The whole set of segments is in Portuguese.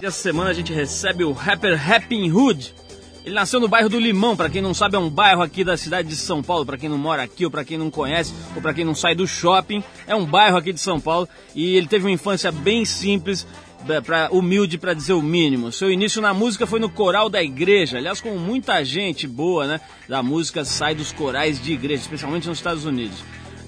Essa semana a gente recebe o rapper Rapping Hood. Ele nasceu no bairro do Limão, para quem não sabe, é um bairro aqui da cidade de São Paulo, para quem não mora aqui ou para quem não conhece ou para quem não sai do shopping, é um bairro aqui de São Paulo e ele teve uma infância bem simples, pra, humilde para dizer o mínimo. Seu início na música foi no coral da igreja, aliás, como muita gente boa, né, da música sai dos corais de igreja, especialmente nos Estados Unidos.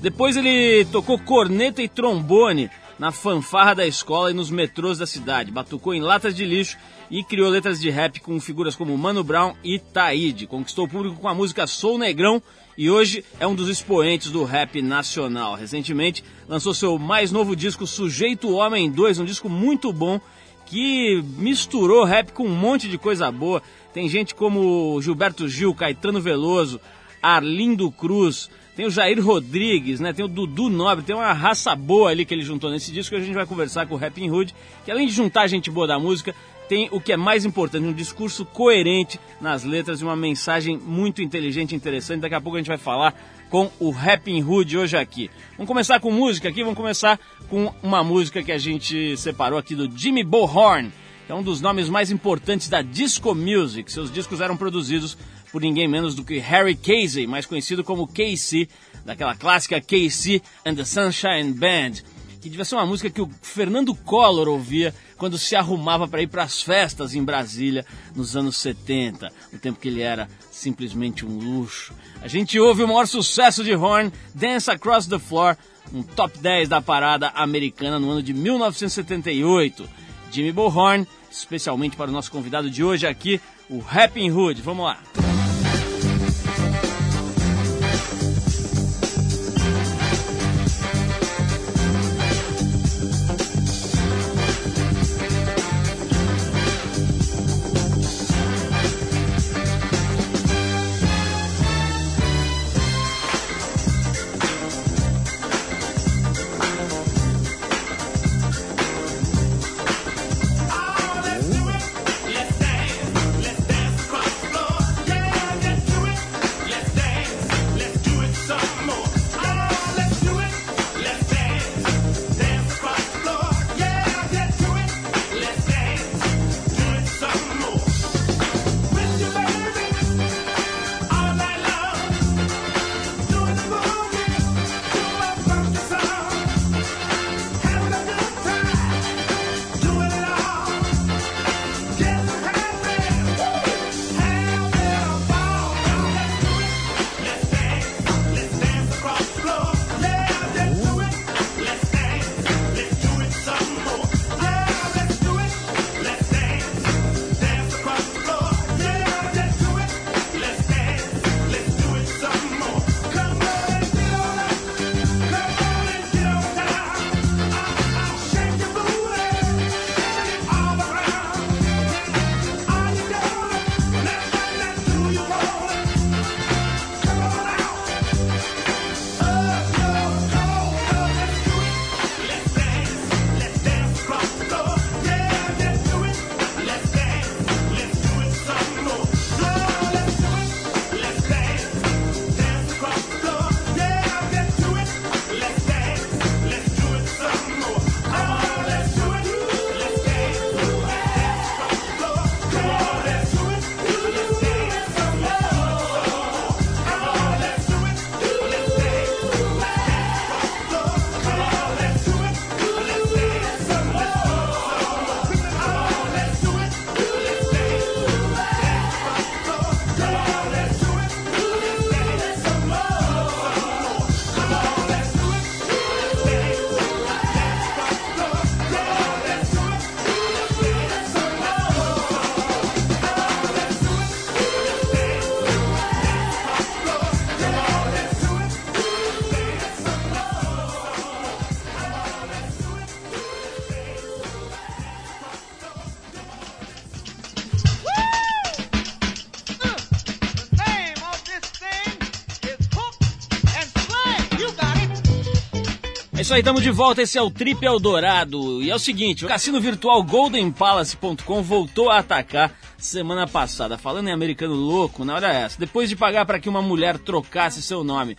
Depois ele tocou corneta e trombone na fanfarra da escola e nos metrôs da cidade, batucou em latas de lixo e criou letras de rap com figuras como Mano Brown e Taíde. Conquistou o público com a música Sou Negrão e hoje é um dos expoentes do rap nacional. Recentemente lançou seu mais novo disco Sujeito Homem 2, um disco muito bom que misturou rap com um monte de coisa boa. Tem gente como Gilberto Gil, Caetano Veloso, Arlindo Cruz, tem o Jair Rodrigues, né? Tem o Dudu Nobre, tem uma raça boa ali que ele juntou nesse disco. A gente vai conversar com o Rapping Hood, que além de juntar gente boa da música, tem o que é mais importante, um discurso coerente nas letras e uma mensagem muito inteligente e interessante. Daqui a pouco a gente vai falar com o Rapping Hood hoje aqui. Vamos começar com música aqui, vamos começar com uma música que a gente separou aqui do Jimmy Bohorn, que é um dos nomes mais importantes da disco music. Seus discos eram produzidos por ninguém menos do que Harry Casey, mais conhecido como Casey, daquela clássica Casey and the Sunshine Band, que devia ser uma música que o Fernando Collor ouvia quando se arrumava para ir para as festas em Brasília nos anos 70, no tempo que ele era simplesmente um luxo. A gente ouve o maior sucesso de Horn, Dance Across the Floor, um top 10 da parada americana no ano de 1978. Jimmy Bohorn, especialmente para o nosso convidado de hoje aqui, o Rapping Hood. Vamos lá. Isso aí, estamos de volta. Esse é o Trip Eldorado. E é o seguinte: o cassino virtual GoldenPalace.com voltou a atacar semana passada. Falando em americano louco, na hora é essa. Depois de pagar para que uma mulher trocasse seu nome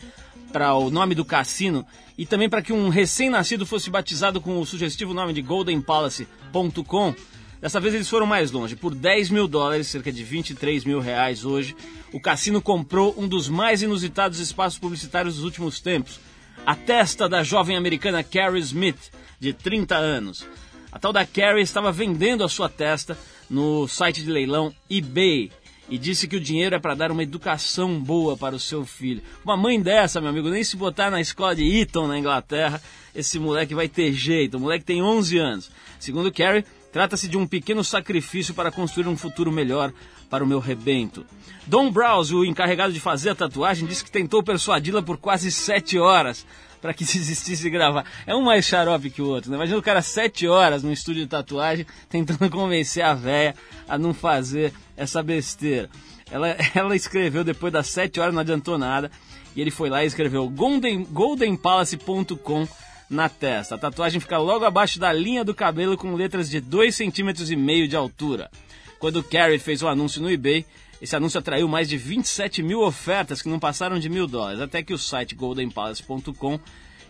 para o nome do cassino e também para que um recém-nascido fosse batizado com o sugestivo nome de GoldenPalace.com, Dessa vez eles foram mais longe. Por 10 mil dólares, cerca de 23 mil reais hoje, o cassino comprou um dos mais inusitados espaços publicitários dos últimos tempos. A testa da jovem americana Carrie Smith, de 30 anos. A tal da Carrie estava vendendo a sua testa no site de leilão eBay e disse que o dinheiro é para dar uma educação boa para o seu filho. Uma mãe dessa, meu amigo, nem se botar na escola de Eton, na Inglaterra, esse moleque vai ter jeito. O moleque tem 11 anos. Segundo Carrie, trata-se de um pequeno sacrifício para construir um futuro melhor para o meu rebento. Don Browse, o encarregado de fazer a tatuagem, disse que tentou persuadi-la por quase sete horas para que desistisse de gravar. É um mais xarope que o outro, né? Imagina o cara sete horas no estúdio de tatuagem tentando convencer a véia a não fazer essa besteira. Ela, ela escreveu depois das sete horas, não adiantou nada, e ele foi lá e escreveu golden, goldenpalace.com na testa. A tatuagem fica logo abaixo da linha do cabelo com letras de 2,5 centímetros e meio de altura. Quando Carrie fez o anúncio no eBay, esse anúncio atraiu mais de 27 mil ofertas que não passaram de mil dólares, até que o site goldenpalace.com,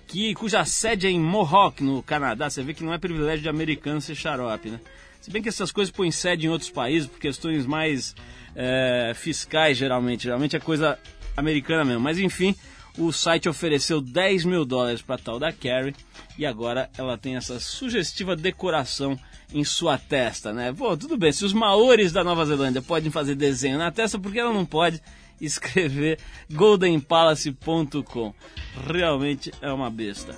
que, cuja sede é em Mohawk, no Canadá, você vê que não é privilégio de americano ser xarope, né? Se bem que essas coisas põem sede em outros países por questões mais é, fiscais, geralmente. Geralmente é coisa americana mesmo. Mas enfim, o site ofereceu 10 mil dólares para tal da Carrie e agora ela tem essa sugestiva decoração em sua testa, né? Pô, tudo bem, se os maores da Nova Zelândia podem fazer desenho na testa, por que ela não pode escrever goldenpalace.com? Realmente é uma besta.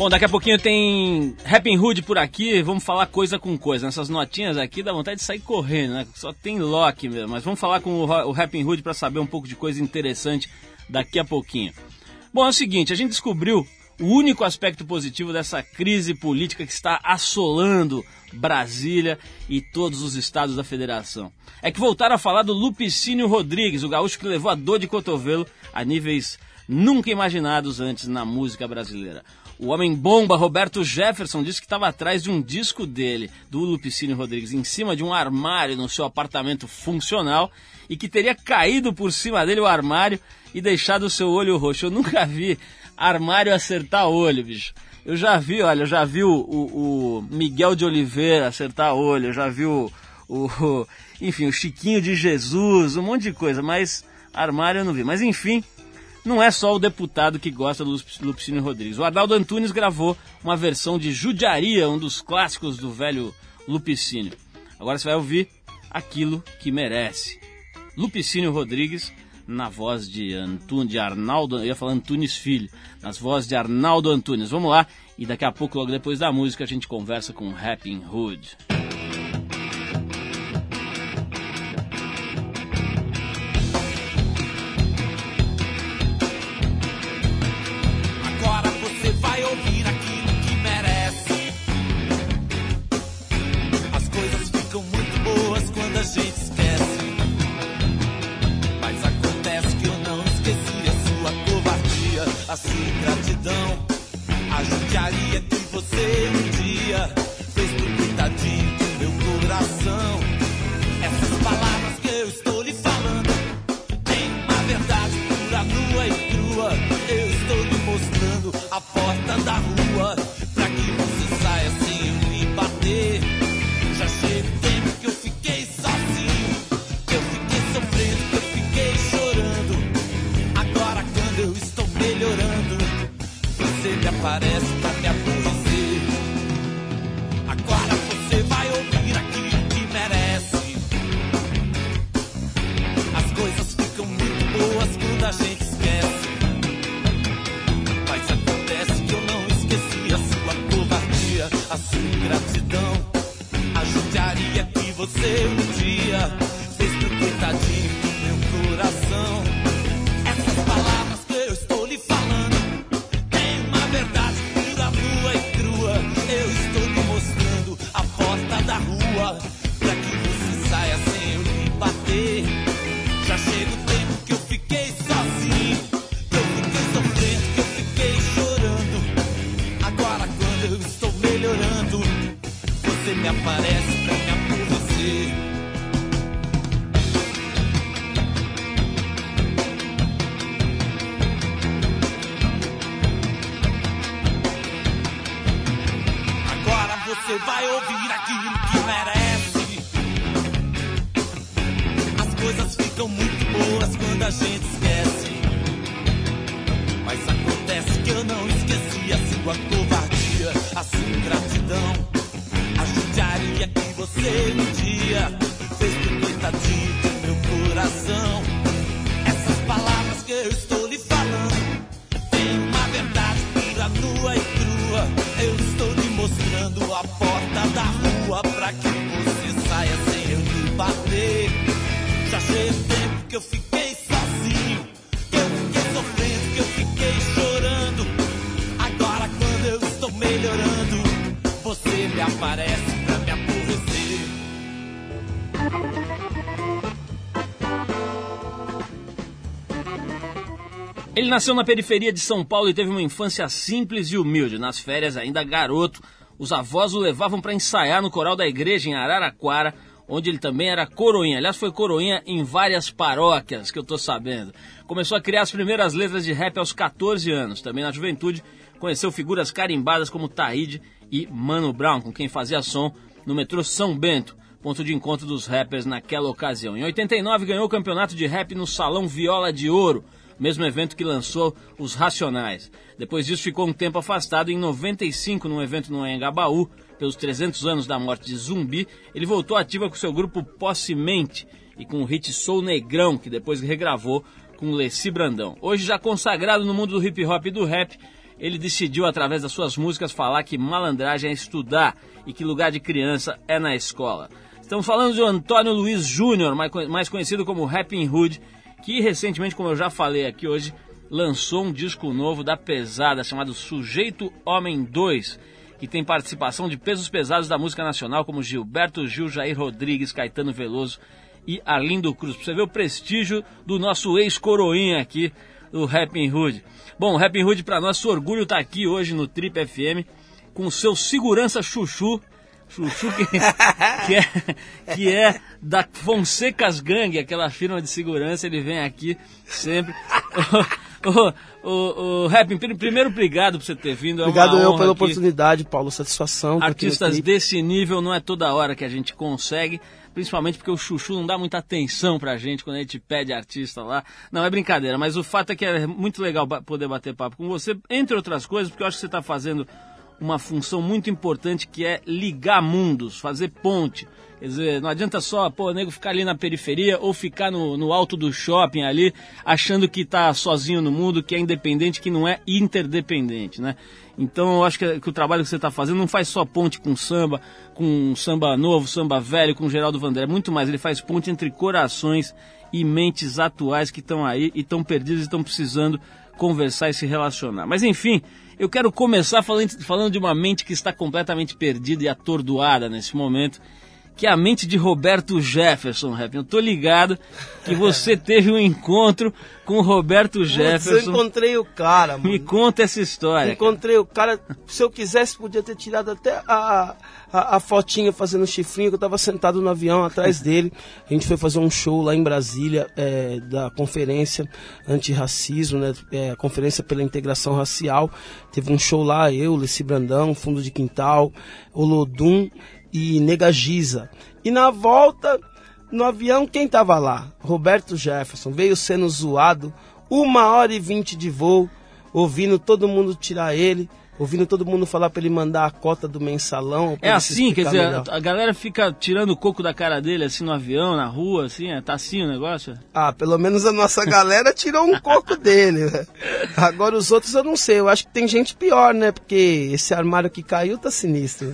Bom, daqui a pouquinho tem Happy Hood por aqui, vamos falar coisa com coisa. Nessas notinhas aqui dá vontade de sair correndo, né? Só tem Loki mesmo. Mas vamos falar com o Happy Hood para saber um pouco de coisa interessante daqui a pouquinho. Bom, é o seguinte, a gente descobriu o único aspecto positivo dessa crise política que está assolando Brasília e todos os estados da federação. É que voltaram a falar do Lupicínio Rodrigues, o gaúcho que levou a dor de cotovelo a níveis nunca imaginados antes na música brasileira. O homem bomba Roberto Jefferson disse que estava atrás de um disco dele, do Lupicínio Rodrigues, em cima de um armário no seu apartamento funcional e que teria caído por cima dele o armário e deixado o seu olho roxo. Eu nunca vi armário acertar olho, bicho. Eu já vi, olha, eu já vi o, o, o Miguel de Oliveira acertar olho, eu já vi o, o, enfim, o Chiquinho de Jesus, um monte de coisa, mas armário eu não vi. Mas enfim, não é só o deputado que gosta do Lupicínio Rodrigues. O Arnaldo Antunes gravou uma versão de Judiaria, um dos clássicos do velho Lupicínio. Agora você vai ouvir aquilo que merece. Lupicínio Rodrigues na voz de Antunes, de Arnaldo, eu ia falar Antunes Filho, nas vozes de Arnaldo Antunes. Vamos lá, e daqui a pouco, logo depois da música, a gente conversa com Rapping Hood. Ele nasceu na periferia de São Paulo e teve uma infância simples e humilde. Nas férias, ainda garoto, os avós o levavam para ensaiar no coral da igreja em Araraquara, onde ele também era coroinha. Aliás, foi coroinha em várias paróquias, que eu tô sabendo. Começou a criar as primeiras letras de rap aos 14 anos. Também na juventude, conheceu figuras carimbadas como Taíde e Mano Brown, com quem fazia som no metrô São Bento, ponto de encontro dos rappers naquela ocasião. Em 89, ganhou o campeonato de rap no Salão Viola de Ouro, mesmo evento que lançou os Racionais. Depois disso ficou um tempo afastado. Em 95, num evento no Anhangabaú, pelos 300 anos da morte de Zumbi, ele voltou ativa com seu grupo Possemente e com o hit Sou Negrão, que depois regravou com Leci Brandão. Hoje já consagrado no mundo do hip hop e do rap, ele decidiu através das suas músicas falar que malandragem é estudar e que lugar de criança é na escola. Estamos falando de Antônio Luiz Júnior, mais conhecido como Rapping Hood, que recentemente, como eu já falei aqui hoje, lançou um disco novo da pesada chamado Sujeito Homem 2, que tem participação de pesos pesados da música nacional como Gilberto Gil, Jair Rodrigues, Caetano Veloso e Arlindo Cruz. Pra você ver o prestígio do nosso ex-coroinha aqui do Rapping Hood. Bom, o Rapping Hood para nosso orgulho tá aqui hoje no Trip FM com seu segurança chuchu Chuchu que, que, é, que é da Fonsecas Gang, aquela firma de segurança, ele vem aqui sempre. o, o Rap, primeiro obrigado por você ter vindo. É obrigado eu pela aqui. oportunidade, Paulo, satisfação. Artistas desse nível não é toda hora que a gente consegue, principalmente porque o Chuchu não dá muita atenção pra gente quando a gente pede artista lá. Não, é brincadeira, mas o fato é que é muito legal poder bater papo com você, entre outras coisas, porque eu acho que você está fazendo uma função muito importante que é ligar mundos, fazer ponte. Quer dizer, não adianta só, pô, o nego ficar ali na periferia ou ficar no, no alto do shopping ali, achando que está sozinho no mundo, que é independente, que não é interdependente, né? Então eu acho que, que o trabalho que você está fazendo não faz só ponte com samba, com samba novo, samba velho, com Geraldo Vandré, é muito mais, ele faz ponte entre corações e mentes atuais que estão aí e estão perdidos e estão precisando conversar e se relacionar. Mas enfim, eu quero começar falando, falando de uma mente que está completamente perdida e atordoada nesse momento, que é a mente de Roberto Jefferson, Rap. Eu tô ligado que você teve um encontro com o Roberto Jefferson. Putz, eu encontrei o cara, mano. Me conta essa história. Encontrei cara. o cara. Se eu quisesse, podia ter tirado até a, a, a fotinha fazendo chifrinho, que eu tava sentado no avião atrás dele. A gente foi fazer um show lá em Brasília, é, da conferência antirracismo, né? É, conferência pela integração racial. Teve um show lá, eu, Leci Brandão, Fundo de Quintal, Olodum e Negagiza. E na volta, no avião, quem tava lá? Roberto Jefferson. Veio sendo zoado, uma hora e vinte de voo, ouvindo todo mundo tirar ele ouvindo todo mundo falar para ele mandar a cota do mensalão. É assim, quer dizer, melhor. a galera fica tirando o coco da cara dele, assim, no avião, na rua, assim, é, tá assim o negócio? Ah, pelo menos a nossa galera tirou um coco dele, né? Agora os outros eu não sei, eu acho que tem gente pior, né? Porque esse armário que caiu tá sinistro.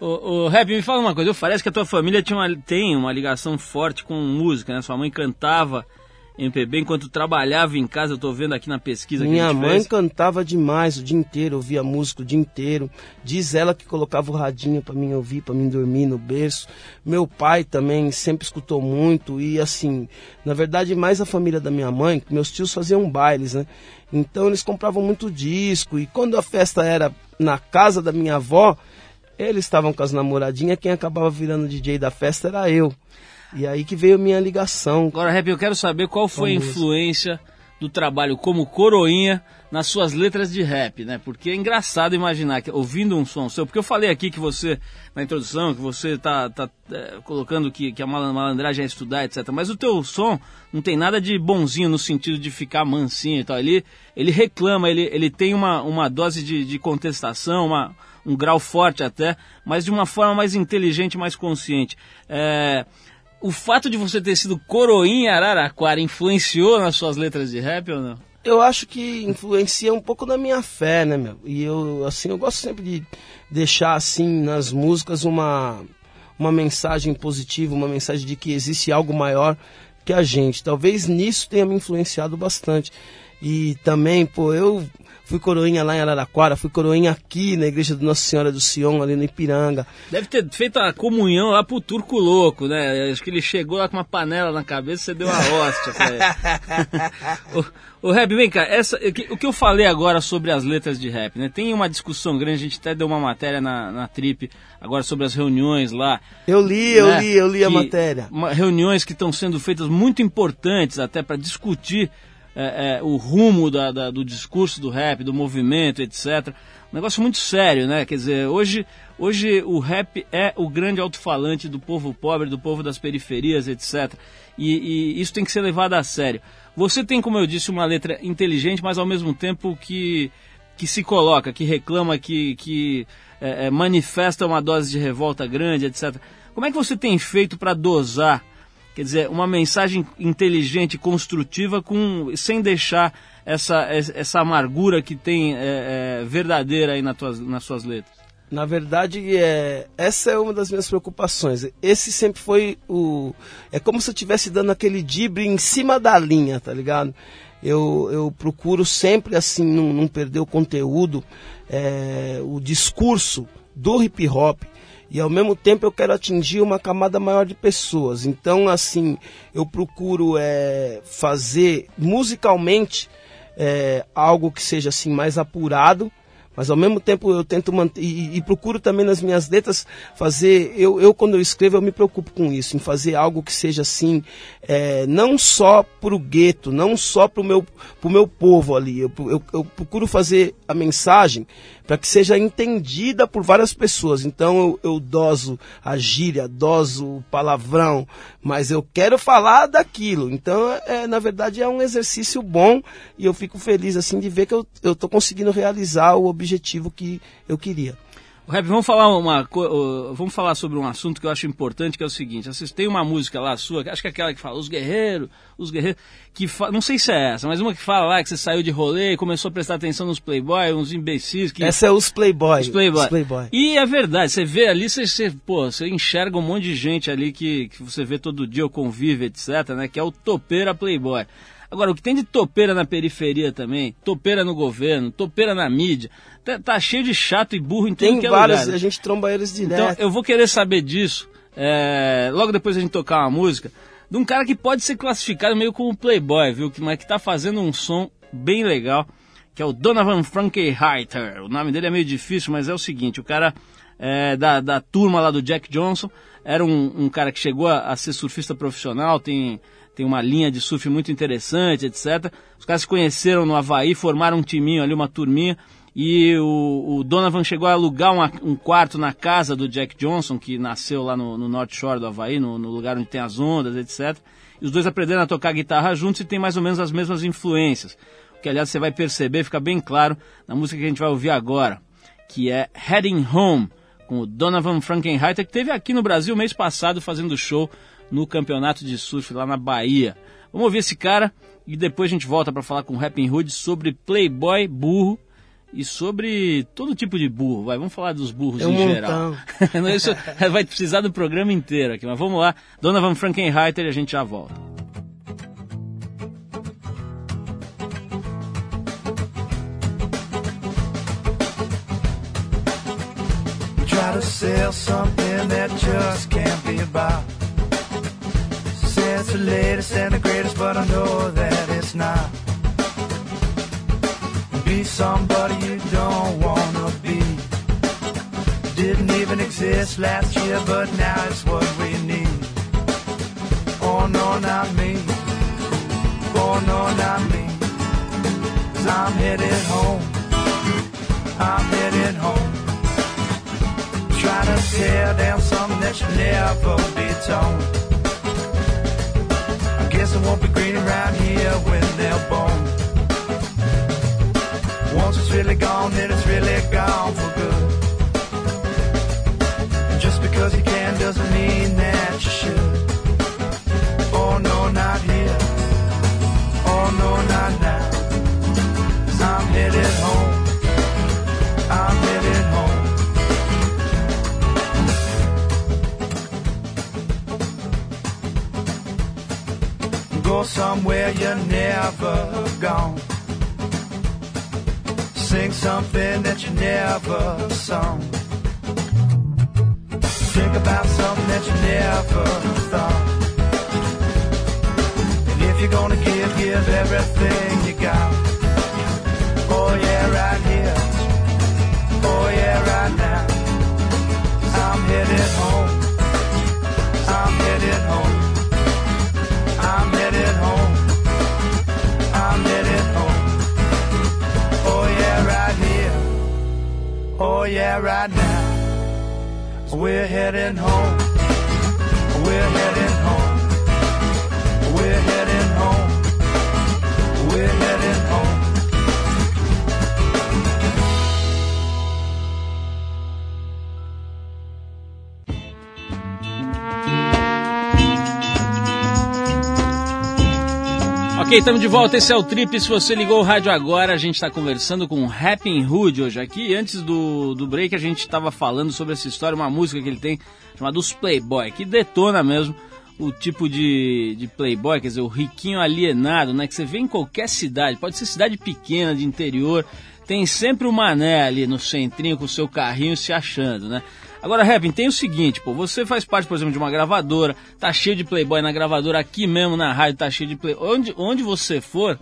o, o Rap, me fala uma coisa, parece que a tua família tinha uma, tem uma ligação forte com música, né? Sua mãe cantava MPB enquanto trabalhava em casa, eu tô vendo aqui na pesquisa Minha que a mãe fez. cantava demais o dia inteiro, ouvia música o dia inteiro. Diz ela que colocava o radinho para mim ouvir, para mim dormir no berço. Meu pai também sempre escutou muito e assim, na verdade mais a família da minha mãe, que meus tios faziam bailes, né? Então eles compravam muito disco e quando a festa era na casa da minha avó, eles estavam com as namoradinhas, quem acabava virando DJ da festa era eu. E aí que veio a minha ligação. Agora, Rap, eu quero saber qual foi a influência do trabalho como coroinha nas suas letras de rap, né? Porque é engraçado imaginar que ouvindo um som seu, porque eu falei aqui que você na introdução que você tá, tá é, colocando que, que a malandragem é estudar, etc. Mas o teu som não tem nada de bonzinho no sentido de ficar mansinho e tal. Ele, ele reclama, ele, ele tem uma, uma dose de, de contestação, uma, um grau forte até, mas de uma forma mais inteligente, mais consciente. É, o fato de você ter sido coroinha Araraquara influenciou nas suas letras de rap ou não? eu acho que influencia um pouco da minha fé, né, meu? E eu, assim, eu gosto sempre de deixar, assim, nas músicas uma, uma mensagem positiva, uma mensagem de que existe algo maior que a gente. Talvez nisso tenha me influenciado bastante. E também, pô, eu fui coroinha lá em Araraquara, fui coroinha aqui na igreja de Nossa Senhora do Sion, ali no Ipiranga. Deve ter feito a comunhão lá pro turco louco, né? Acho que ele chegou lá com uma panela na cabeça e você deu uma hóstia pra ele. o, o rap, vem cá, essa, o que eu falei agora sobre as letras de rap, né? Tem uma discussão grande, a gente até deu uma matéria na, na Trip agora sobre as reuniões lá. Eu li, né? eu li, eu li a matéria. Uma, reuniões que estão sendo feitas muito importantes até para discutir é, é, o rumo da, da, do discurso do rap, do movimento, etc. Um negócio muito sério, né? Quer dizer, hoje, hoje o rap é o grande alto-falante do povo pobre, do povo das periferias, etc. E, e, isso tem que ser levado a sério. Você tem, como eu disse, uma letra inteligente, mas ao mesmo tempo que, que se coloca, que reclama, que, que é, é manifesta uma dose de revolta grande, etc. Como é que você tem feito para dosar Quer dizer, uma mensagem inteligente, construtiva, com, sem deixar essa, essa amargura que tem é, é, verdadeira aí nas, tuas, nas suas letras. Na verdade, é, essa é uma das minhas preocupações. Esse sempre foi o. É como se eu estivesse dando aquele dibre em cima da linha, tá ligado? Eu, eu procuro sempre, assim, não, não perder o conteúdo, é, o discurso do hip hop e ao mesmo tempo eu quero atingir uma camada maior de pessoas. Então, assim, eu procuro é, fazer musicalmente é, algo que seja assim mais apurado, mas ao mesmo tempo eu tento manter e, e, procuro também nas minhas letras fazer eu, eu quando eu escrevo eu me preocupo com isso em fazer algo que seja assim é, não só para o gueto não só para o meu pro meu povo ali eu, eu, eu procuro fazer a mensagem para que seja entendida por várias pessoas. Então eu, eu doso a gíria, doso o palavrão, mas eu quero falar daquilo. Então, é, na verdade, é um exercício bom e eu fico feliz assim de ver que eu estou conseguindo realizar o objetivo que eu queria. Rap, vamos falar uma vamos falar sobre um assunto que eu acho importante, que é o seguinte, têm uma música lá sua, acho que é aquela que fala os guerreiros, os guerreiros, que fa... não sei se é essa, mas uma que fala lá que você saiu de rolê e começou a prestar atenção nos playboy, uns imbecis que Essa é os playboy. Os playboy. Os playboy. E é verdade, você vê ali, você, você, pô, você enxerga um monte de gente ali que, que você vê todo dia, ou convive, etc, né, que é o topeira playboy. Agora, o que tem de topeira na periferia também, topeira no governo, topeira na mídia, tá, tá cheio de chato e burro em tem que é vários, lugar. a gente tromba eles direto. Então, eu vou querer saber disso, é, logo depois a gente tocar uma música, de um cara que pode ser classificado meio como playboy, viu? Mas que tá fazendo um som bem legal, que é o Donovan Frankenheiter. O nome dele é meio difícil, mas é o seguinte, o cara é, da, da turma lá do Jack Johnson, era um, um cara que chegou a, a ser surfista profissional, tem tem uma linha de surf muito interessante, etc. Os caras se conheceram no Havaí, formaram um timinho ali, uma turminha, e o, o Donovan chegou a alugar uma, um quarto na casa do Jack Johnson, que nasceu lá no, no North Shore do Havaí, no, no, lugar onde tem as ondas, etc. E os dois aprenderam a tocar guitarra juntos e tem mais ou menos as mesmas influências. O que, aliás, você vai perceber, fica bem claro na música que a gente vai ouvir agora, que é Heading Home, com o Donovan Frankenheiter, que teve aqui no Brasil mês passado fazendo show no campeonato de surf lá na Bahia. Vamos ouvir esse cara e depois a gente volta para falar com o Rapping Hood sobre Playboy burro e sobre todo tipo de burro. Vai, vamos falar dos burros é um em geral. Isso vai precisar do programa inteiro aqui, mas vamos lá. Donovan Frankenheiter e a gente já volta. Try to sell something that just can't be bought. It's the latest and the greatest, but I know that it's not. Be somebody you don't wanna be. Didn't even exist last year, but now it's what we need. Oh no, not me. Oh no, not me. Cause I'm headed home. I'm headed home. Try to tear down something that should never be torn. Guess it won't be green around here when they're born. Once it's really gone, then it's really gone for good. And just because you can doesn't mean that you should. Oh no, not here. Oh no, not now. I'm headed home. I'm headed Go somewhere you never gone. Sing something that you never sung. Think about something that you never thought. And if you're gonna give, give everything you got. Oh yeah, right here. Oh yeah, right now. I'm headed home. I'm headed home. Oh yeah, right now. We're heading home. We're heading home. We're heading home. We're heading Ok, estamos de volta. Esse é o Trip. Se você ligou o rádio agora, a gente está conversando com o Rapping Hood hoje aqui. Antes do, do break, a gente estava falando sobre essa história, uma música que ele tem chamada Os Playboy, que detona mesmo o tipo de, de playboy, quer dizer, o riquinho alienado, né? Que você vê em qualquer cidade, pode ser cidade pequena, de interior, tem sempre o mané ali no centrinho com o seu carrinho se achando, né? Agora, Rapping, tem o seguinte, pô, você faz parte, por exemplo, de uma gravadora, tá cheio de playboy na gravadora, aqui mesmo na rádio tá cheio de playboy. Onde, onde você for,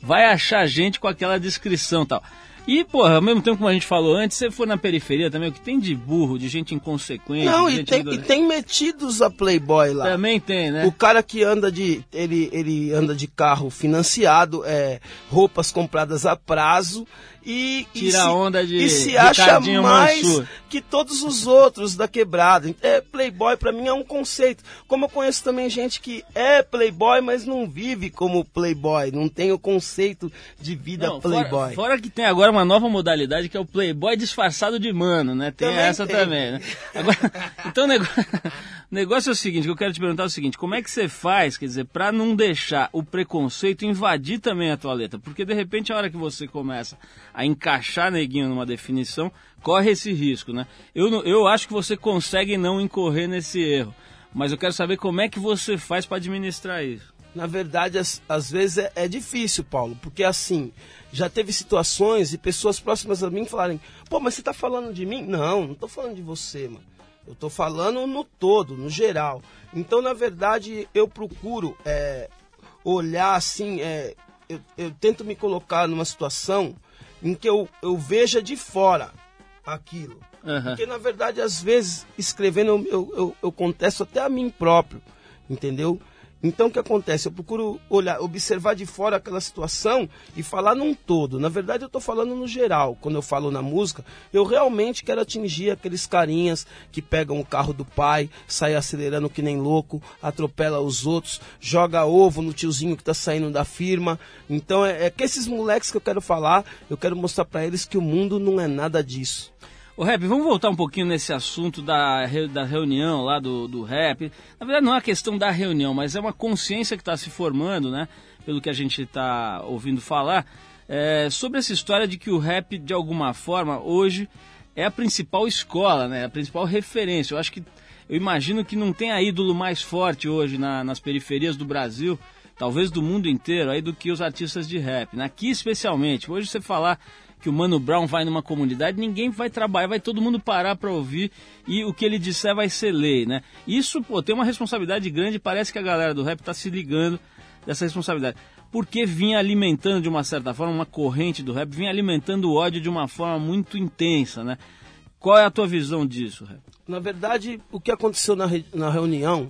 vai achar gente com aquela descrição tal. E, porra, ao mesmo tempo como a gente falou antes, você for na periferia também, o que tem de burro, de gente inconsequente. Não, e tem, e tem metidos a Playboy lá. Também tem, né? O cara que anda de. Ele, ele anda de carro financiado, é, roupas compradas a prazo e. e Tira se- onda de E se acha mais Mansur. que todos os outros da quebrada. É, Playboy pra mim é um conceito. Como eu conheço também gente que é Playboy, mas não vive como Playboy, não tem o conceito de vida Não, Playboy. Fora, fora que tem agora uma nova modalidade que é o Playboy disfarçado de mano, né? Tem Também essa tem. também, né? Agora, então o negócio, o negócio é o seguinte, que eu quero te perguntar é o seguinte, como é que você faz, quer dizer, pra não deixar o preconceito invadir também a tua letra? Porque de repente a hora que você começa a encaixar neguinho numa definição, corre esse risco, né? Eu, eu acho que você consegue não incorrer nesse erro, mas eu quero saber como é que você faz pra administrar isso. Na verdade, às, às vezes é, é difícil, Paulo, porque assim, já teve situações e pessoas próximas a mim falarem: pô, mas você tá falando de mim? Não, não tô falando de você, mano. Eu tô falando no todo, no geral. Então, na verdade, eu procuro é, olhar assim, é, eu, eu tento me colocar numa situação em que eu, eu veja de fora aquilo. Aham. Porque, na verdade, às vezes, escrevendo, eu, eu, eu, eu contesto até a mim próprio, entendeu? Então, o que acontece? Eu procuro olhar, observar de fora aquela situação e falar num todo. Na verdade, eu estou falando no geral. Quando eu falo na música, eu realmente quero atingir aqueles carinhas que pegam o carro do pai, saem acelerando que nem louco, atropela os outros, joga ovo no tiozinho que está saindo da firma. Então, é, é que esses moleques que eu quero falar, eu quero mostrar para eles que o mundo não é nada disso. Ô Rap, vamos voltar um pouquinho nesse assunto da, da reunião lá do, do rap. Na verdade não é uma questão da reunião, mas é uma consciência que está se formando, né? Pelo que a gente está ouvindo falar, é, sobre essa história de que o rap, de alguma forma, hoje é a principal escola, né? A principal referência. Eu acho que, eu imagino que não tenha ídolo mais forte hoje na- nas periferias do Brasil, talvez do mundo inteiro, aí do que os artistas de rap. né? Aqui especialmente. Hoje você falar que o Mano Brown vai numa comunidade, ninguém vai trabalhar, vai todo mundo parar para ouvir e o que ele disser vai ser lei, né? Isso, pô, tem uma responsabilidade grande, parece que a galera do rap tá se ligando dessa responsabilidade. Porque vinha alimentando de uma certa forma, uma corrente do rap, vinha alimentando o ódio de uma forma muito intensa, né? Qual é a tua visão disso, rap? Na verdade, o que aconteceu na, re- na reunião,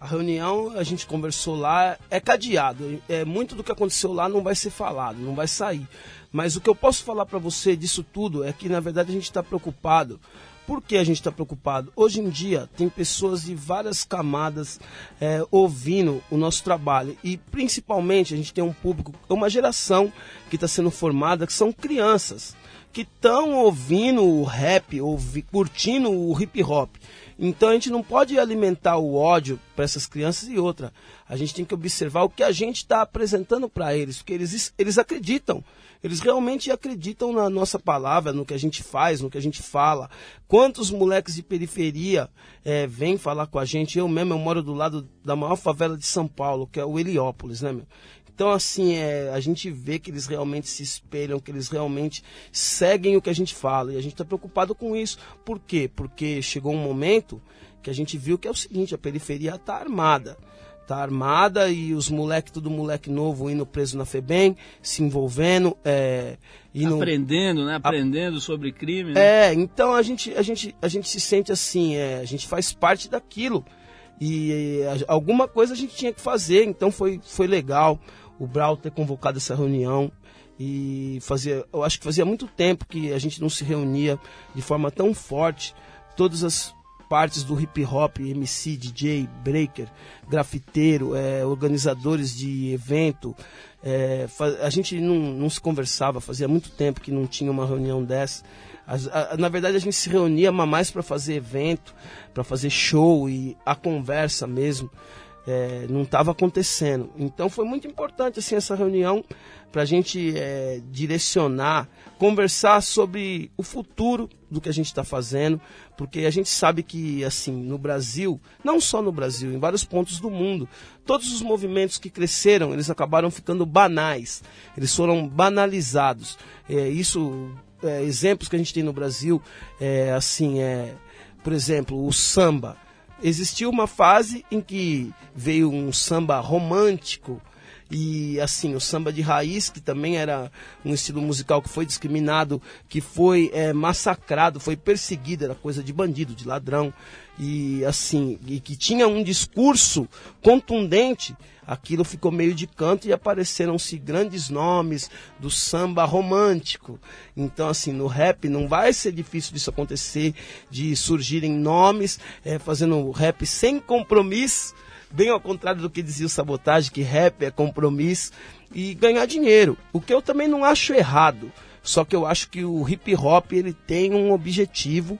A reunião, a gente conversou lá, é cadeado. É, muito do que aconteceu lá não vai ser falado, não vai sair. Mas o que eu posso falar para você disso tudo é que, na verdade, a gente está preocupado. Por que a gente está preocupado? Hoje em dia, tem pessoas de várias camadas é, ouvindo o nosso trabalho. E, principalmente, a gente tem um público, uma geração que está sendo formada, que são crianças que estão ouvindo o rap, ouvi, curtindo o hip hop. Então a gente não pode alimentar o ódio para essas crianças e outra. A gente tem que observar o que a gente está apresentando para eles, porque eles, eles acreditam. Eles realmente acreditam na nossa palavra, no que a gente faz, no que a gente fala. Quantos moleques de periferia é, vêm falar com a gente? Eu mesmo, eu moro do lado da maior favela de São Paulo, que é o Heliópolis, né, meu? Então, assim, é, a gente vê que eles realmente se espelham, que eles realmente seguem o que a gente fala. E a gente está preocupado com isso. Por quê? Porque chegou um momento que a gente viu que é o seguinte, a periferia está armada. Está armada e os moleques, todo moleque novo indo preso na FEBEM, se envolvendo. É, indo... Aprendendo, né? Aprendendo a... sobre crime. Né? É, então a gente, a, gente, a gente se sente assim, é, a gente faz parte daquilo. E alguma coisa a gente tinha que fazer, então foi, foi legal o Brau ter convocado essa reunião e fazia, eu acho que fazia muito tempo que a gente não se reunia de forma tão forte, todas as partes do hip hop, MC, DJ, breaker, grafiteiro, é, organizadores de evento, é, a gente não, não, se conversava, fazia muito tempo que não tinha uma reunião dessa. A, a, na verdade, a gente se reunia mais para fazer evento, para fazer show e a conversa mesmo é, não estava acontecendo. Então foi muito importante assim essa reunião para a gente é, direcionar, conversar sobre o futuro do que a gente está fazendo, porque a gente sabe que assim no Brasil, não só no Brasil, em vários pontos do mundo, todos os movimentos que cresceram, eles acabaram ficando banais, eles foram banalizados. É, isso, é, exemplos que a gente tem no Brasil, é, assim, é, por exemplo, o samba existiu uma fase em que veio um samba romântico e assim o samba de raiz que também era um estilo musical que foi discriminado que foi é, massacrado foi perseguido era coisa de bandido de ladrão e assim e que tinha um discurso contundente aquilo ficou meio de canto e apareceram-se grandes nomes do samba romântico. Então, assim, no rap não vai ser difícil disso acontecer, de surgirem nomes é, fazendo rap sem compromisso, bem ao contrário do que dizia o Sabotagem, que rap é compromisso, e ganhar dinheiro. O que eu também não acho errado. Só que eu acho que o hip hop ele tem um objetivo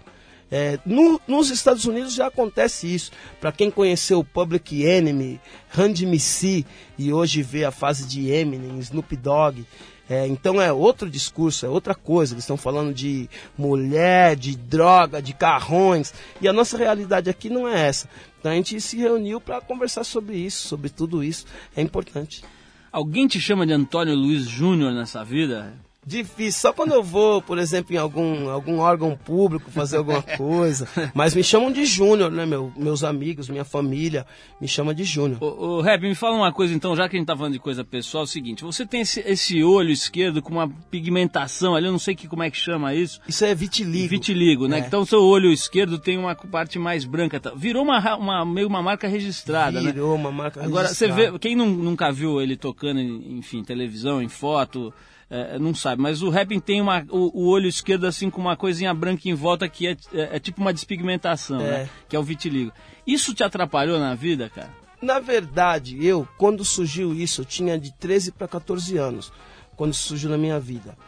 é, no, nos Estados Unidos já acontece isso. Para quem conheceu o Public Enemy, Run MC e hoje vê a fase de Eminem, Snoop Dogg, é, então é outro discurso, é outra coisa. Eles estão falando de mulher, de droga, de carrões. E a nossa realidade aqui não é essa. Então a gente se reuniu para conversar sobre isso, sobre tudo isso. É importante. Alguém te chama de Antônio Luiz Júnior nessa vida? Difícil, só quando eu vou, por exemplo, em algum, algum órgão público fazer alguma coisa. Mas me chamam de Júnior, né, meu, meus amigos, minha família, me chamam de Júnior. O, o Rap, me fala uma coisa então, já que a gente tá falando de coisa pessoal, é o seguinte, você tem esse, esse olho esquerdo com uma pigmentação ali, eu não sei que, como é que chama isso. Isso é vitiligo. Vitiligo, né? É. Então o seu olho esquerdo tem uma parte mais branca. Tá? Virou uma, uma, meio uma marca registrada, Virou né? Virou uma marca Agora, registrada. Agora, você vê, quem não, nunca viu ele tocando, enfim, televisão, em foto é, não sabe, mas o rapping tem uma, o, o, olho esquerdo assim com uma coisinha branca em volta que é, é, é tipo uma despigmentação, é. né? Que é o vitiligo. Isso te atrapalhou na vida, cara? Na verdade, eu, quando surgiu isso, eu tinha de 13 para 14 anos, quando surgiu na minha vida.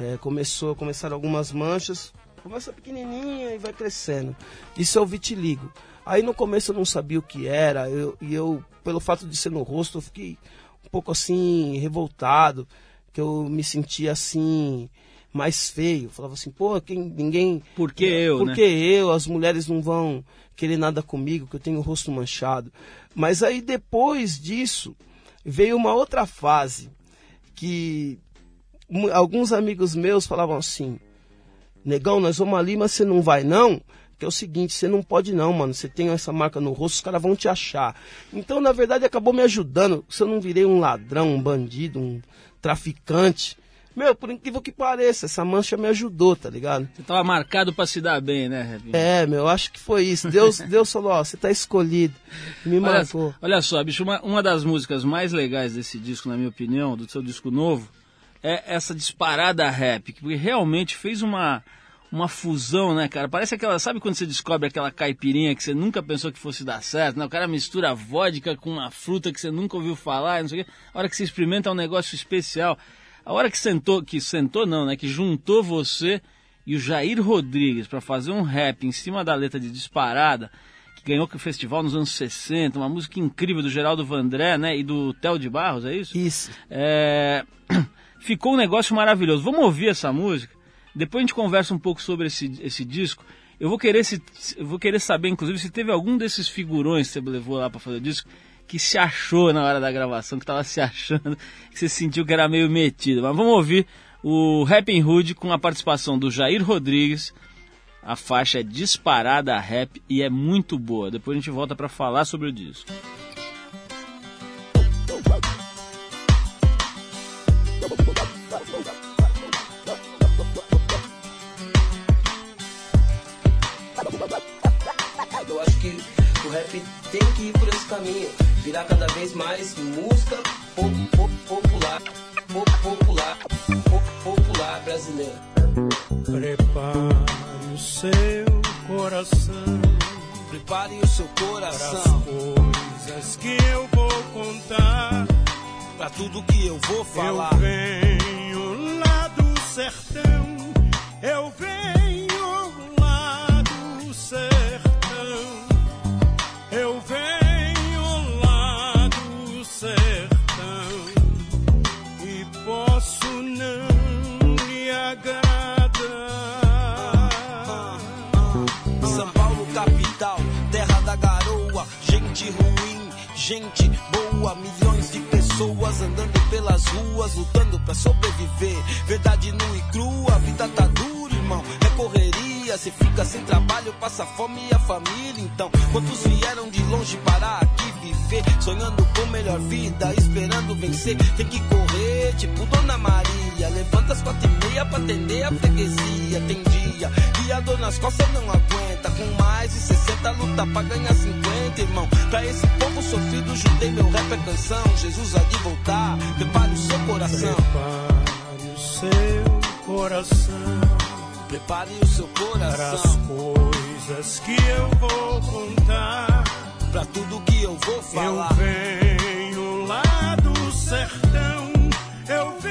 É, começou, começaram algumas manchas, começa pequenininha e vai crescendo. Isso é o vitiligo. Aí no começo eu não sabia o que era, eu, e eu, pelo fato de ser no rosto, eu fiquei um pouco assim, revoltado que eu me sentia assim mais feio. Falava assim, pô, quem, ninguém. Por que eu? Por né? que eu? As mulheres não vão querer nada comigo, que eu tenho o rosto manchado. Mas aí depois disso veio uma outra fase que alguns amigos meus falavam assim: Negão, nós vamos ali, mas você não vai não? Que é o seguinte, você não pode não, mano. Você tem essa marca no rosto, os caras vão te achar. Então, na verdade, acabou me ajudando. Se eu não virei um ladrão, um bandido, um traficante, Meu, por incrível que pareça, essa mancha me ajudou, tá ligado? Você tava marcado pra se dar bem, né, Rap? É, meu, acho que foi isso. Deus, Deus falou, ó, você tá escolhido. Me Olha, marcou. olha só, bicho, uma, uma das músicas mais legais desse disco, na minha opinião, do seu disco novo, é essa disparada rap, que realmente fez uma, uma fusão, né, cara? Parece aquela. Sabe quando você descobre aquela caipirinha que você nunca pensou que fosse dar certo? Né? O cara mistura vodka com uma fruta que você nunca ouviu falar, não sei o quê. A hora que você experimenta é um negócio especial. A hora que sentou, que sentou não, né? Que juntou você e o Jair Rodrigues para fazer um rap em cima da letra de disparada, que ganhou o festival nos anos 60, uma música incrível do Geraldo Vandré, né? E do Theo de Barros, é isso? Isso. É... Ficou um negócio maravilhoso. Vamos ouvir essa música? Depois a gente conversa um pouco sobre esse, esse disco. Eu vou querer se, vou querer saber, inclusive, se teve algum desses figurões que você levou lá para fazer o disco que se achou na hora da gravação, que estava se achando, que você sentiu que era meio metido. Mas vamos ouvir o Rapping Hood com a participação do Jair Rodrigues. A faixa é disparada rap e é muito boa. Depois a gente volta para falar sobre o disco. Eu acho que o rap tem que ir por esse caminho, virar cada vez mais música po- po- popular, po- popular, po- popular brasileira. Prepare o seu coração Prepare o seu para as coração coisas que eu vou contar. para tudo que eu vou falar. Eu venho lá do sertão, eu venho gente ruim, gente boa, milhões de pessoas andando pelas ruas, lutando pra sobreviver. Verdade nua e crua, a vida tá dura, irmão. É correria, se fica sem trabalho, passa fome e a família. Então, quantos vieram de longe para aqui viver, sonhando com melhor vida, esperando vencer? Tem que correr, tipo Dona Maria, levanta às quatro e meia pra atender a freguesia. Tem dia que a dor nas costas não aguenta, com mais de 60 luta pra ganhar 50, irmão. Pra esse povo sofrido, juntei meu rap é canção. Jesus há de voltar, prepare o seu coração. Prepare o seu coração. Prepare o seu para as coração coisas que eu vou contar. pra tudo que eu vou falar. Eu venho lá do sertão, eu venho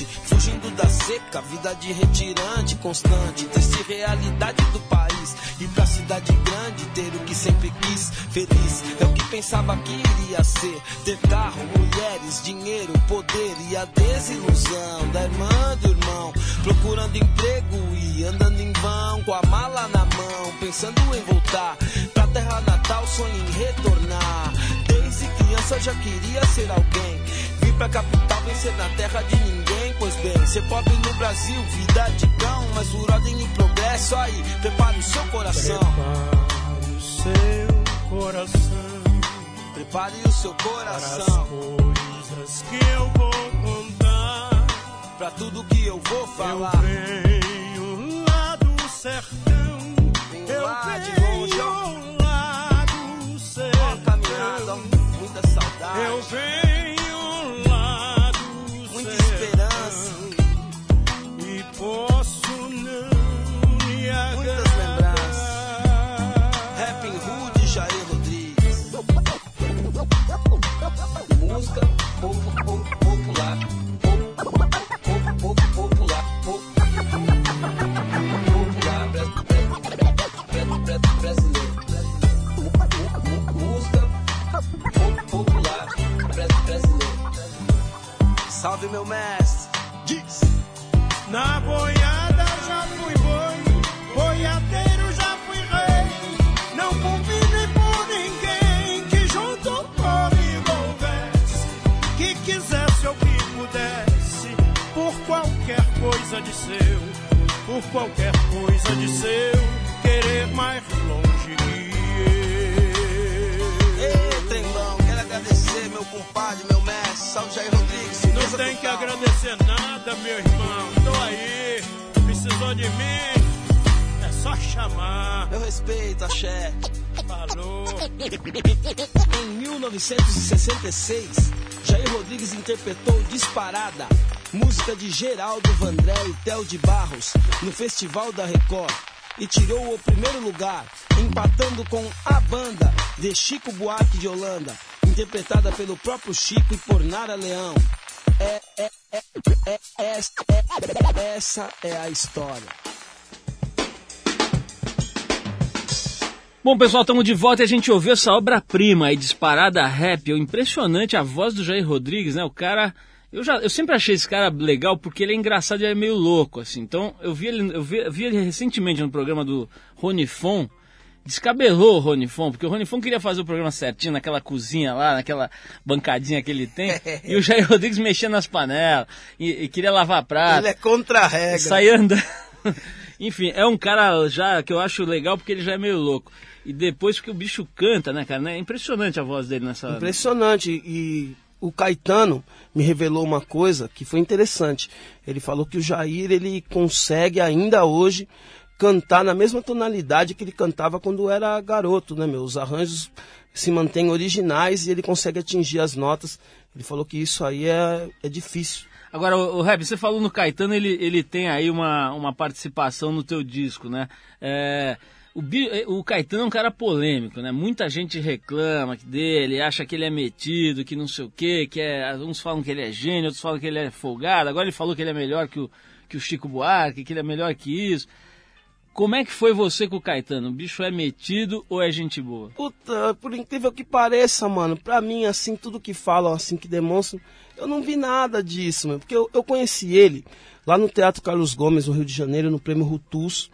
migrante, fugindo da seca, vida de retirante constante, triste realidade do país. Ir pra cidade grande, ter o que sempre quis, feliz. É o que pensava que iria ser: ter carro, mulheres, dinheiro, poder e a desilusão da irmã do irmão. Procurando emprego e andando em vão, com a mala na mão, pensando em voltar pra terra natal, sonho em retornar. Desde criança já queria ser alguém. Vim pra capital vencer na terra de ninguém. Pois bem, ser pobre no Brasil, vida de cão. Mas por ordem e progresso, aí, prepare o seu coração. Prepare o seu coração. Prepare o seu para as coração. coisas que eu vou contar. Pra tudo que eu vou falar. Eu venho lá do sertão. Venho eu lá de venho longe, ó. lá do sertão. Caminhada, muita saudade. Eu venho música popular. Popular. Popular. Brasileiro. Música popular brasileiro. Salve meu mestre. Coisa de seu, por qualquer coisa de seu, querer mais longe que Ei, trembão, quero agradecer meu compadre, meu mestre, Salve Jair Rodrigues. eu. Não tem que agradecer nada, meu irmão. Tô aí, precisou de mim, é só chamar. Meu respeito, axé. Falou. Em 1966, Jair Rodrigues interpretou Disparada, música de Geraldo Vandré e Theo de Barros, no Festival da Record. E tirou o primeiro lugar, empatando com A Banda, de Chico Buarque de Holanda, interpretada pelo próprio Chico e por Nara Leão. É, é, é, é, é, é, essa é a história. Bom, pessoal, estamos de volta e a gente ouviu essa obra-prima aí, disparada rap. É impressionante a voz do Jair Rodrigues, né? O cara. Eu, já, eu sempre achei esse cara legal porque ele é engraçado e é meio louco, assim. Então, eu vi ele, eu vi, eu vi ele recentemente no programa do Rony Fon. Descabelou o Rony Fon, porque o Rony Fon queria fazer o programa certinho, naquela cozinha lá, naquela bancadinha que ele tem. e o Jair Rodrigues mexia nas panelas e, e queria lavar prato. Ele é contra a regra. Sai andando. Enfim, é um cara já que eu acho legal porque ele já é meio louco. E depois porque o bicho canta, né, cara? É impressionante a voz dele nessa. Impressionante. E o Caetano me revelou uma coisa que foi interessante. Ele falou que o Jair ele consegue ainda hoje cantar na mesma tonalidade que ele cantava quando era garoto, né, meu? Os arranjos se mantêm originais e ele consegue atingir as notas. Ele falou que isso aí é, é difícil. Agora, o, Reb, você falou no Caetano, ele, ele tem aí uma, uma participação no teu disco, né? É, o, Bi- o Caetano é um cara polêmico, né? Muita gente reclama dele, acha que ele é metido, que não sei o quê, que é, uns falam que ele é gênio, outros falam que ele é folgado. Agora ele falou que ele é melhor que o, que o Chico Buarque, que ele é melhor que isso. Como é que foi você com o Caetano? O bicho é metido ou é gente boa? Puta, por incrível que pareça, mano, pra mim, assim, tudo que falam, assim, que demonstram, eu não vi nada disso, mano. Porque eu, eu conheci ele lá no Teatro Carlos Gomes, no Rio de Janeiro, no Prêmio Rutus.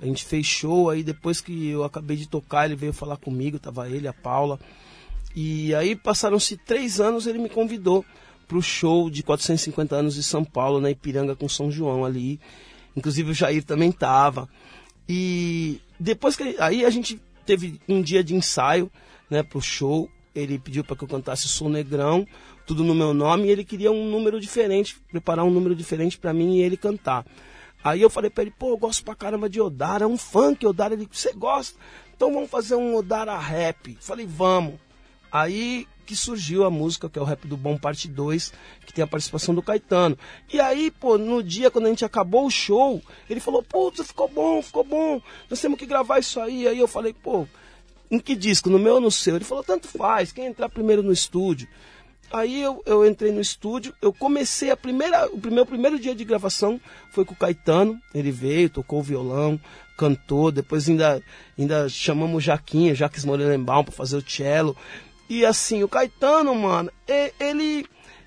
A gente fez show, aí depois que eu acabei de tocar, ele veio falar comigo, tava ele, a Paula. E aí passaram-se três anos, ele me convidou pro show de 450 anos de São Paulo, na Ipiranga com São João ali. Inclusive o Jair também tava. E depois que aí a gente teve um dia de ensaio, né, pro show. Ele pediu para que eu cantasse Sou Negrão, tudo no meu nome, e ele queria um número diferente, preparar um número diferente para mim e ele cantar. Aí eu falei para ele, pô, eu gosto pra caramba de Odara, é um funk Odara. Ele, você gosta? Então vamos fazer um Odara rap. Falei, vamos. Aí que surgiu a música, que é o Rap do Bom Parte 2, que tem a participação do Caetano. E aí, pô, no dia quando a gente acabou o show, ele falou, putz, ficou bom, ficou bom, nós temos que gravar isso aí. Aí eu falei, pô, em que disco? No meu ou no seu? Ele falou, tanto faz, quem entrar primeiro no estúdio. Aí eu, eu entrei no estúdio, eu comecei a primeira, o meu primeiro dia de gravação foi com o Caetano, ele veio, tocou o violão, cantou, depois ainda, ainda chamamos o Jaquinha, Jaques Morelenbaum para fazer o cello. E assim, o Caetano, mano, ele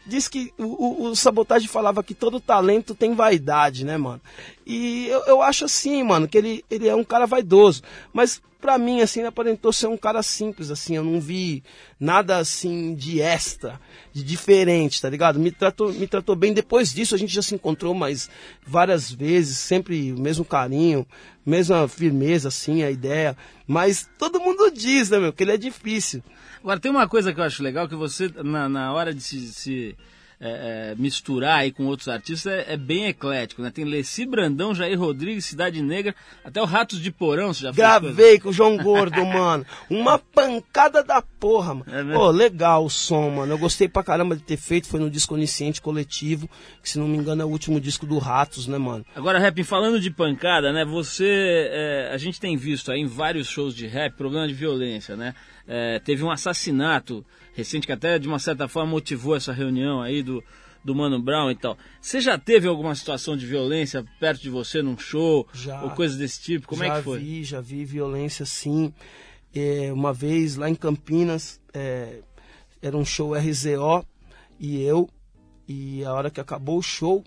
diz que o, o, o Sabotagem falava que todo talento tem vaidade, né, mano? E eu, eu acho assim, mano, que ele, ele é um cara vaidoso. Mas pra mim, assim, ele aparentou ser um cara simples, assim. Eu não vi nada, assim, de extra, de diferente, tá ligado? Me tratou, me tratou bem. Depois disso, a gente já se encontrou mais várias vezes, sempre o mesmo carinho, mesma firmeza, assim, a ideia. Mas todo mundo diz, né, meu, que ele é difícil. Agora, tem uma coisa que eu acho legal, que você, na, na hora de se, se, é, é, misturar aí com outros artistas, é, é bem eclético, né? Tem Leci Brandão, Jair Rodrigues, Cidade Negra, até o Ratos de Porão, você já? Gravei com o João Gordo, mano. Uma pancada da porra, mano. É? Pô, legal o som, mano. Eu gostei pra caramba de ter feito. Foi no disco Onisciente Coletivo, que se não me engano é o último disco do Ratos, né, mano? Agora, Rap, falando de pancada, né? Você. é, a gente tem visto aí em vários shows de rap problema de violência, né? É, teve um assassinato recente que até de uma certa forma motivou essa reunião aí do, do Mano Brown e tal. Você já teve alguma situação de violência perto de você num show? Já. Ou coisas desse tipo? Como já é que foi? vi, já vi violência sim. É, uma vez lá em Campinas, é, era um show RZO e eu, e a hora que acabou o show,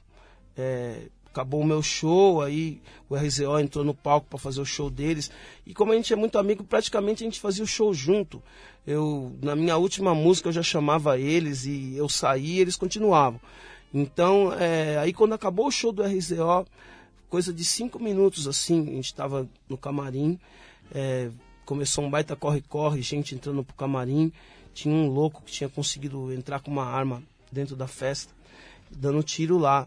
é, acabou o meu show, aí o RZO entrou no palco para fazer o show deles. E como a gente é muito amigo, praticamente a gente fazia o show junto. Eu, na minha última música eu já chamava eles e eu saía e eles continuavam. Então, é, aí quando acabou o show do RZO, coisa de cinco minutos assim, a gente estava no camarim, é, começou um baita corre-corre, gente entrando pro camarim, tinha um louco que tinha conseguido entrar com uma arma dentro da festa, dando tiro lá.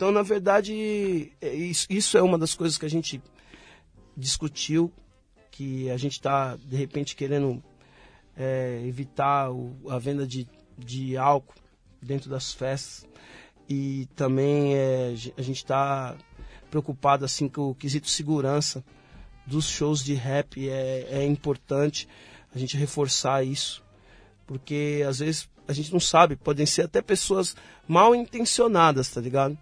Então, na verdade, é isso, é uma das coisas que a gente discutiu, que a gente está, de repente, querendo é, evitar o, a venda de, de álcool dentro das festas. E também é, a gente está preocupado assim com o quesito segurança dos shows de rap. É, é importante a gente reforçar isso, porque às vezes a gente não sabe, podem ser até pessoas mal intencionadas, tá ligado?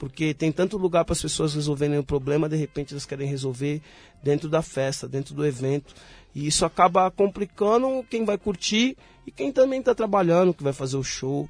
Porque tem tanto lugar para as pessoas resolverem o problema, de repente elas querem resolver dentro da festa, dentro do evento. E isso acaba complicando quem vai curtir e quem também está trabalhando, que vai fazer o show.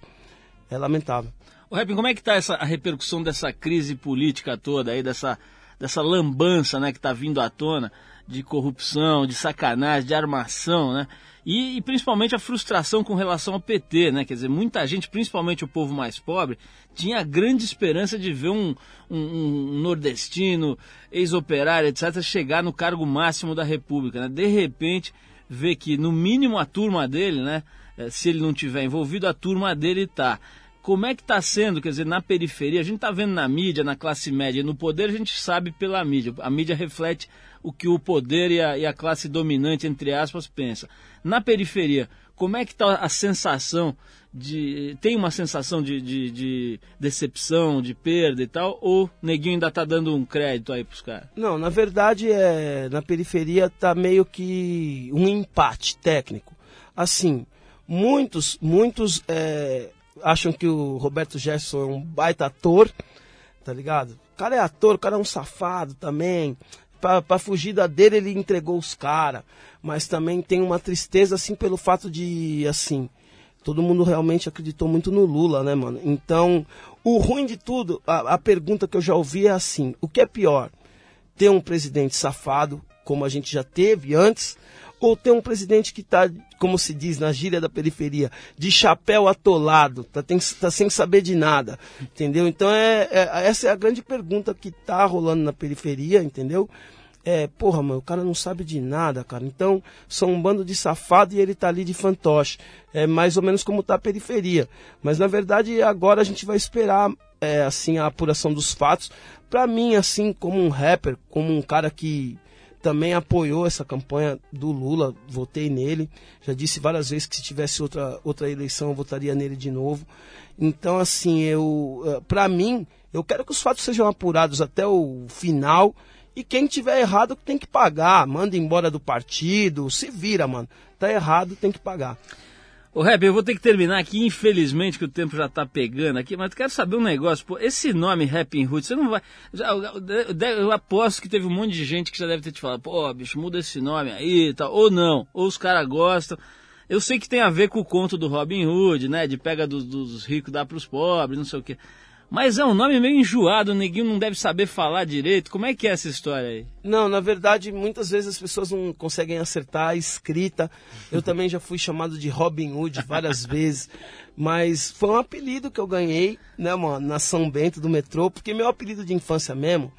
É lamentável. O Rap, como é que está essa, a repercussão dessa crise política toda aí, dessa, dessa lambança né, que está vindo à tona de corrupção, de sacanagem, de armação, né? E, e, principalmente a frustração com relação ao PT, né? Quer dizer, muita gente, principalmente o povo mais pobre, tinha grande esperança de ver um, um, um nordestino, ex-operário, etc., chegar no cargo máximo da República, né? De repente, vê que no mínimo a turma dele, né? Eh, se ele não tiver envolvido, a turma dele está como é que está sendo, quer dizer, na periferia, a gente está vendo na mídia, na classe média, no poder a gente sabe pela mídia, a mídia reflete o que o poder e a, e a classe dominante, entre aspas, pensa. Na periferia, como é que está a sensação de... tem uma sensação de, de, de, decepção, de perda e tal, ou Neguinho ainda está dando um crédito aí para os caras? Não, na verdade, é, na periferia está meio que um empate técnico. Assim, muitos, muitos... É acham que o Roberto Jefferson é um baita ator, tá ligado? O cara é ator, o cara é um safado também. Pra fugir da dele, ele entregou os caras. Mas também tem uma tristeza, assim, pelo fato de, assim, todo mundo realmente acreditou muito no Lula, né, mano? Então, o ruim de tudo, a, a pergunta que eu já ouvi é assim: o que é pior? Ter um presidente safado, como a gente já teve antes, ou ter um presidente que está, como se diz na gíria da periferia, de chapéu atolado, tá, tem, tá sem saber de nada, entendeu? Então é, é essa é a grande pergunta que tá rolando na periferia, entendeu? É, porra, mano, o cara não sabe de nada, cara. Então, são um bando de safado e ele tá ali de fantoche. É mais ou menos como tá a periferia. Mas, na verdade, agora a gente vai esperar, é, assim, a apuração dos fatos. Pra mim, assim, como um rapper, como um cara que também apoiou essa campanha do Lula, votei nele. Já disse várias vezes que se tivesse outra, outra eleição eu votaria nele de novo. Então, assim, eu, eh, para mim, eu quero que os fatos sejam apurados até o final. E quem tiver errado tem que pagar. Manda embora do partido, se vira, mano. Tá errado, tem que pagar. Ô, Rap, eu vou ter que terminar aqui, infelizmente, que o tempo já tá pegando aqui, mas eu quero saber um negócio. Pô, esse nome Rap Roots, você não vai. Eu, aposto que teve um monte de gente que já deve ter te falado, pô, bicho, muda esse nome aí e tal. Ou não, ou os caras gostam. Eu sei que tem a ver com o conto do Robin Hood, né? De pega dos, dos ricos, dá pros pobres, não sei o quê. Mas é um nome meio enjoado, o neguinho não deve saber falar direito. Como é que é essa história aí? Não, na verdade, muitas vezes as pessoas não conseguem acertar a escrita. Eu também já fui chamado de Robin Hood várias vezes. Mas foi um apelido que eu ganhei, né, mano, na São Bento do metrô, porque meu apelido de infância mesmo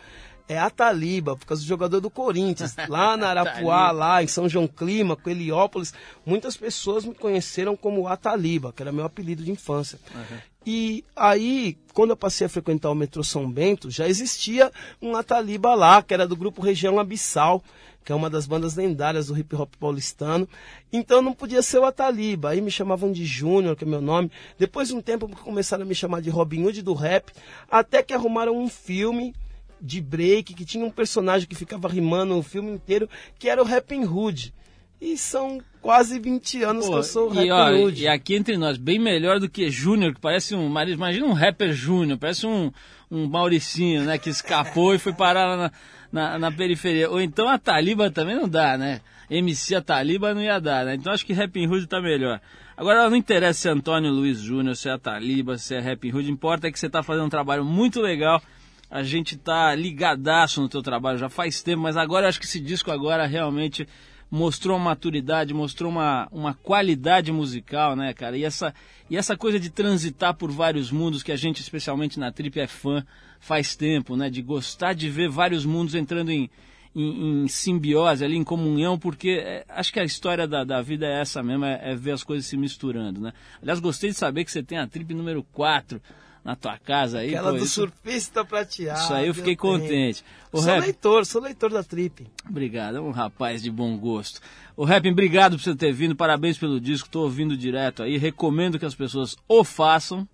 é Ataliba, por causa do jogador do Corinthians. Lá na Arapuá, lá em São João Clima, com Heliópolis, muitas pessoas me conheceram como Ataliba, que era meu apelido de infância. Uhum. E aí, quando eu passei a frequentar o metrô São Bento, já existia um Ataliba lá, que era do grupo Região Abissal, que é uma das bandas lendárias do hip hop paulistano. Então não podia ser o Ataliba. Aí me chamavam de Júnior, que é meu nome. Depois de um tempo começaram a me chamar de Robin Hood do rap, até que arrumaram um filme de break que tinha um personagem que ficava rimando o filme inteiro, que era o Rapping Hood. E são quase 20 anos Pô, que eu sou e, ó, E aqui entre nós, bem melhor do que Júnior, que parece um. Imagina um rapper Júnior, parece um, um Mauricinho, né? Que escapou e foi parar na, na, na, periferia. Ou então a Taliba também não dá, né? MC a Taliba não ia dar, né? Então acho que Rapping Hood tá melhor. Agora não interessa se é Antônio Luiz Júnior, se é a Taliba, se é Rapping Hood, importa é que você tá fazendo um trabalho muito legal. A gente tá ligadaço no teu trabalho já faz tempo, mas agora acho que esse disco agora realmente mostrou uma maturidade, mostrou uma, uma qualidade musical, né, cara? E essa, e essa coisa de transitar por vários mundos, que a gente, especialmente na Trip, é fã faz tempo, né? De gostar de ver vários mundos entrando em, em, em simbiose, ali, em comunhão, porque é, acho que a história da, da vida é essa mesmo, é, é ver as coisas se misturando, né? Aliás, gostei de saber que você tem a Trip número 4 na tua casa aí. Aquela pô, do isso, surfista prateado. isso aí eu fiquei tenho. contente. O Sou Rap, leitor, sou leitor da Trip. obrigado, é um rapaz de bom gosto. O Rap, obrigado por você ter vindo, parabéns pelo disco, tô ouvindo direto aí, recomendo que as pessoas o façam.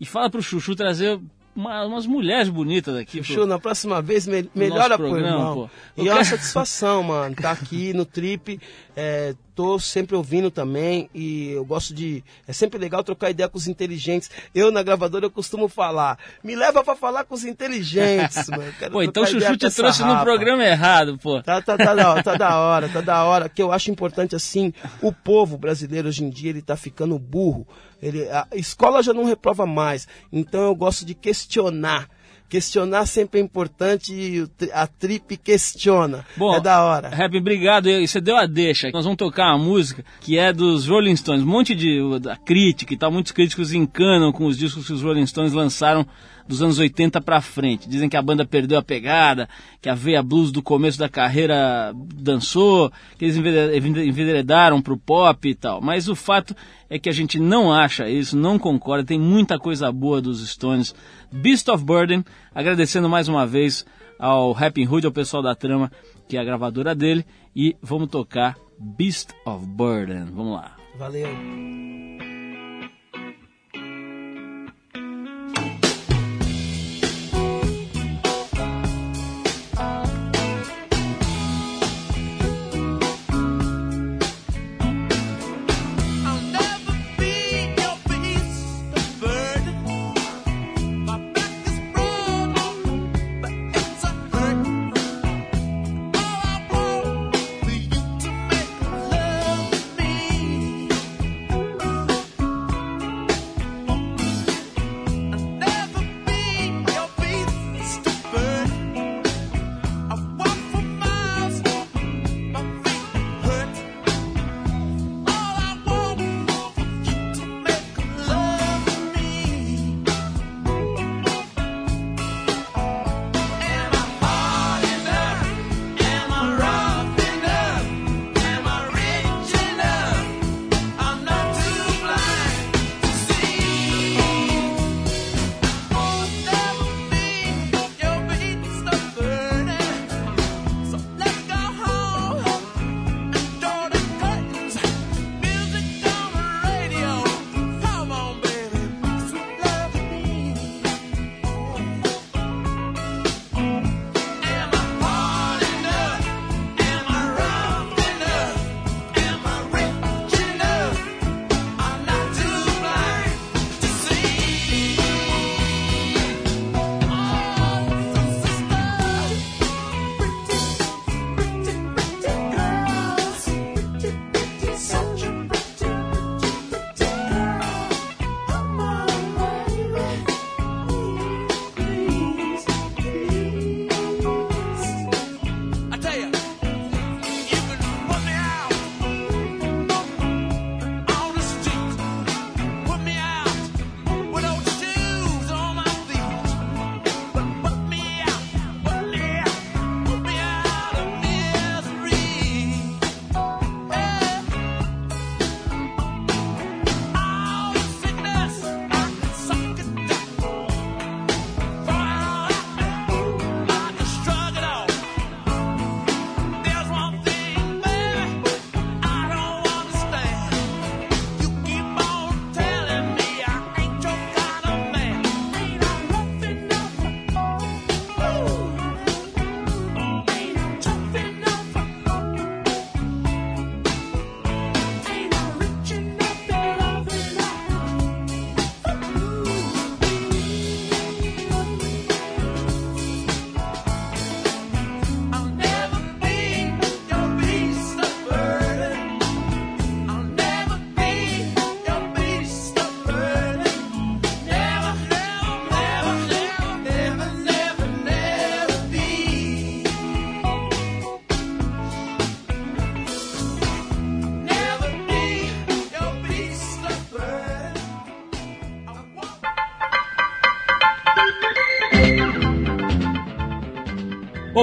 E fala pro Chuchu trazer uma- umas mulheres bonitas aqui. pro- Chuchu, na próxima vez, me, melhora pro programa, irmão. pô. E é uma satisfação, mano, tá aqui no Trip. É, tô sempre ouvindo também e eu gosto de... É sempre legal trocar ideia com os inteligentes. Eu, na gravadora, eu costumo falar. Me leva pra falar com os inteligentes, mano. Quero Pô, então o Chuchu te trouxe no rapa. programa errado, pô. Tá, tá, tá, da, hora, tá da hora, tá da hora. Que eu acho importante assim, o povo brasileiro hoje em dia ele tá ficando burro. Ele, a escola já não reprova mais. Então eu gosto de questionar. Questionar sempre é importante e a trip questiona. Bom, é da hora. Rap, obrigado. E Você deu a deixa. Nós vamos tocar uma música que é dos Rolling Stones. Um monte de da crítica e tal. Muitos críticos encanam com os discos que os Rolling Stones lançaram dos anos 80 pra frente. Dizem que a banda perdeu a pegada, que a veia blues do começo da carreira dançou, que eles envere- envere- enveredaram pro pop e tal. Mas o fato é que a gente não acha isso, não concorda. Tem muita coisa boa dos Stones. Beast of Burden, agradecendo mais uma vez ao Rapping Hood, ao pessoal da trama, que é a gravadora dele, e vamos tocar Beast of Burden. Vamos lá. Valeu.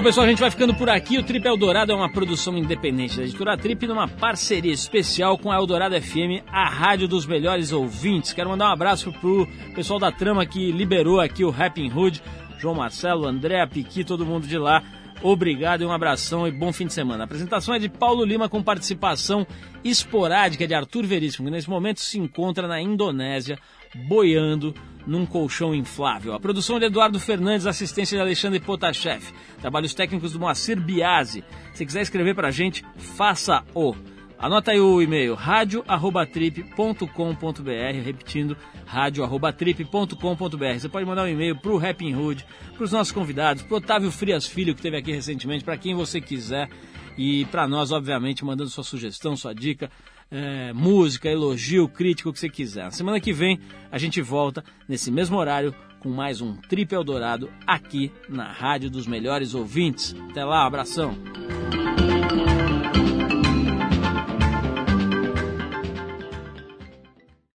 Bom, pessoal, a gente vai ficando por aqui. O Trip Eldorado é uma produção independente da editora Trip numa parceria especial com a Eldorado FM, a rádio dos melhores ouvintes. Quero mandar um abraço pro pessoal da trama que liberou aqui o Rapping Hood, João Marcelo, André, Piqui, todo mundo de lá. Obrigado e um abração e bom fim de semana. A apresentação é de Paulo Lima com participação esporádica de Arthur Veríssimo, que nesse momento se encontra na Indonésia, boiando num colchão inflável. A produção de Eduardo Fernandes, assistência de Alexandre Potashev. Trabalhos técnicos do Moacir Biasi. Se quiser escrever pra gente, faça-o. Anota aí o e-mail radio@trip.com.br, repetindo radio@trip.com.br. Você pode mandar um e-mail pro Rapping Hood, para os nossos convidados, pro Otávio Frias Filho que teve aqui recentemente, para quem você quiser e para nós, obviamente, mandando sua sugestão, sua dica, é, música, elogio, crítico, o que você quiser. Na semana que vem a gente volta nesse mesmo horário com mais um Trip Eldorado aqui na Rádio dos Melhores Ouvintes. Até lá, abração.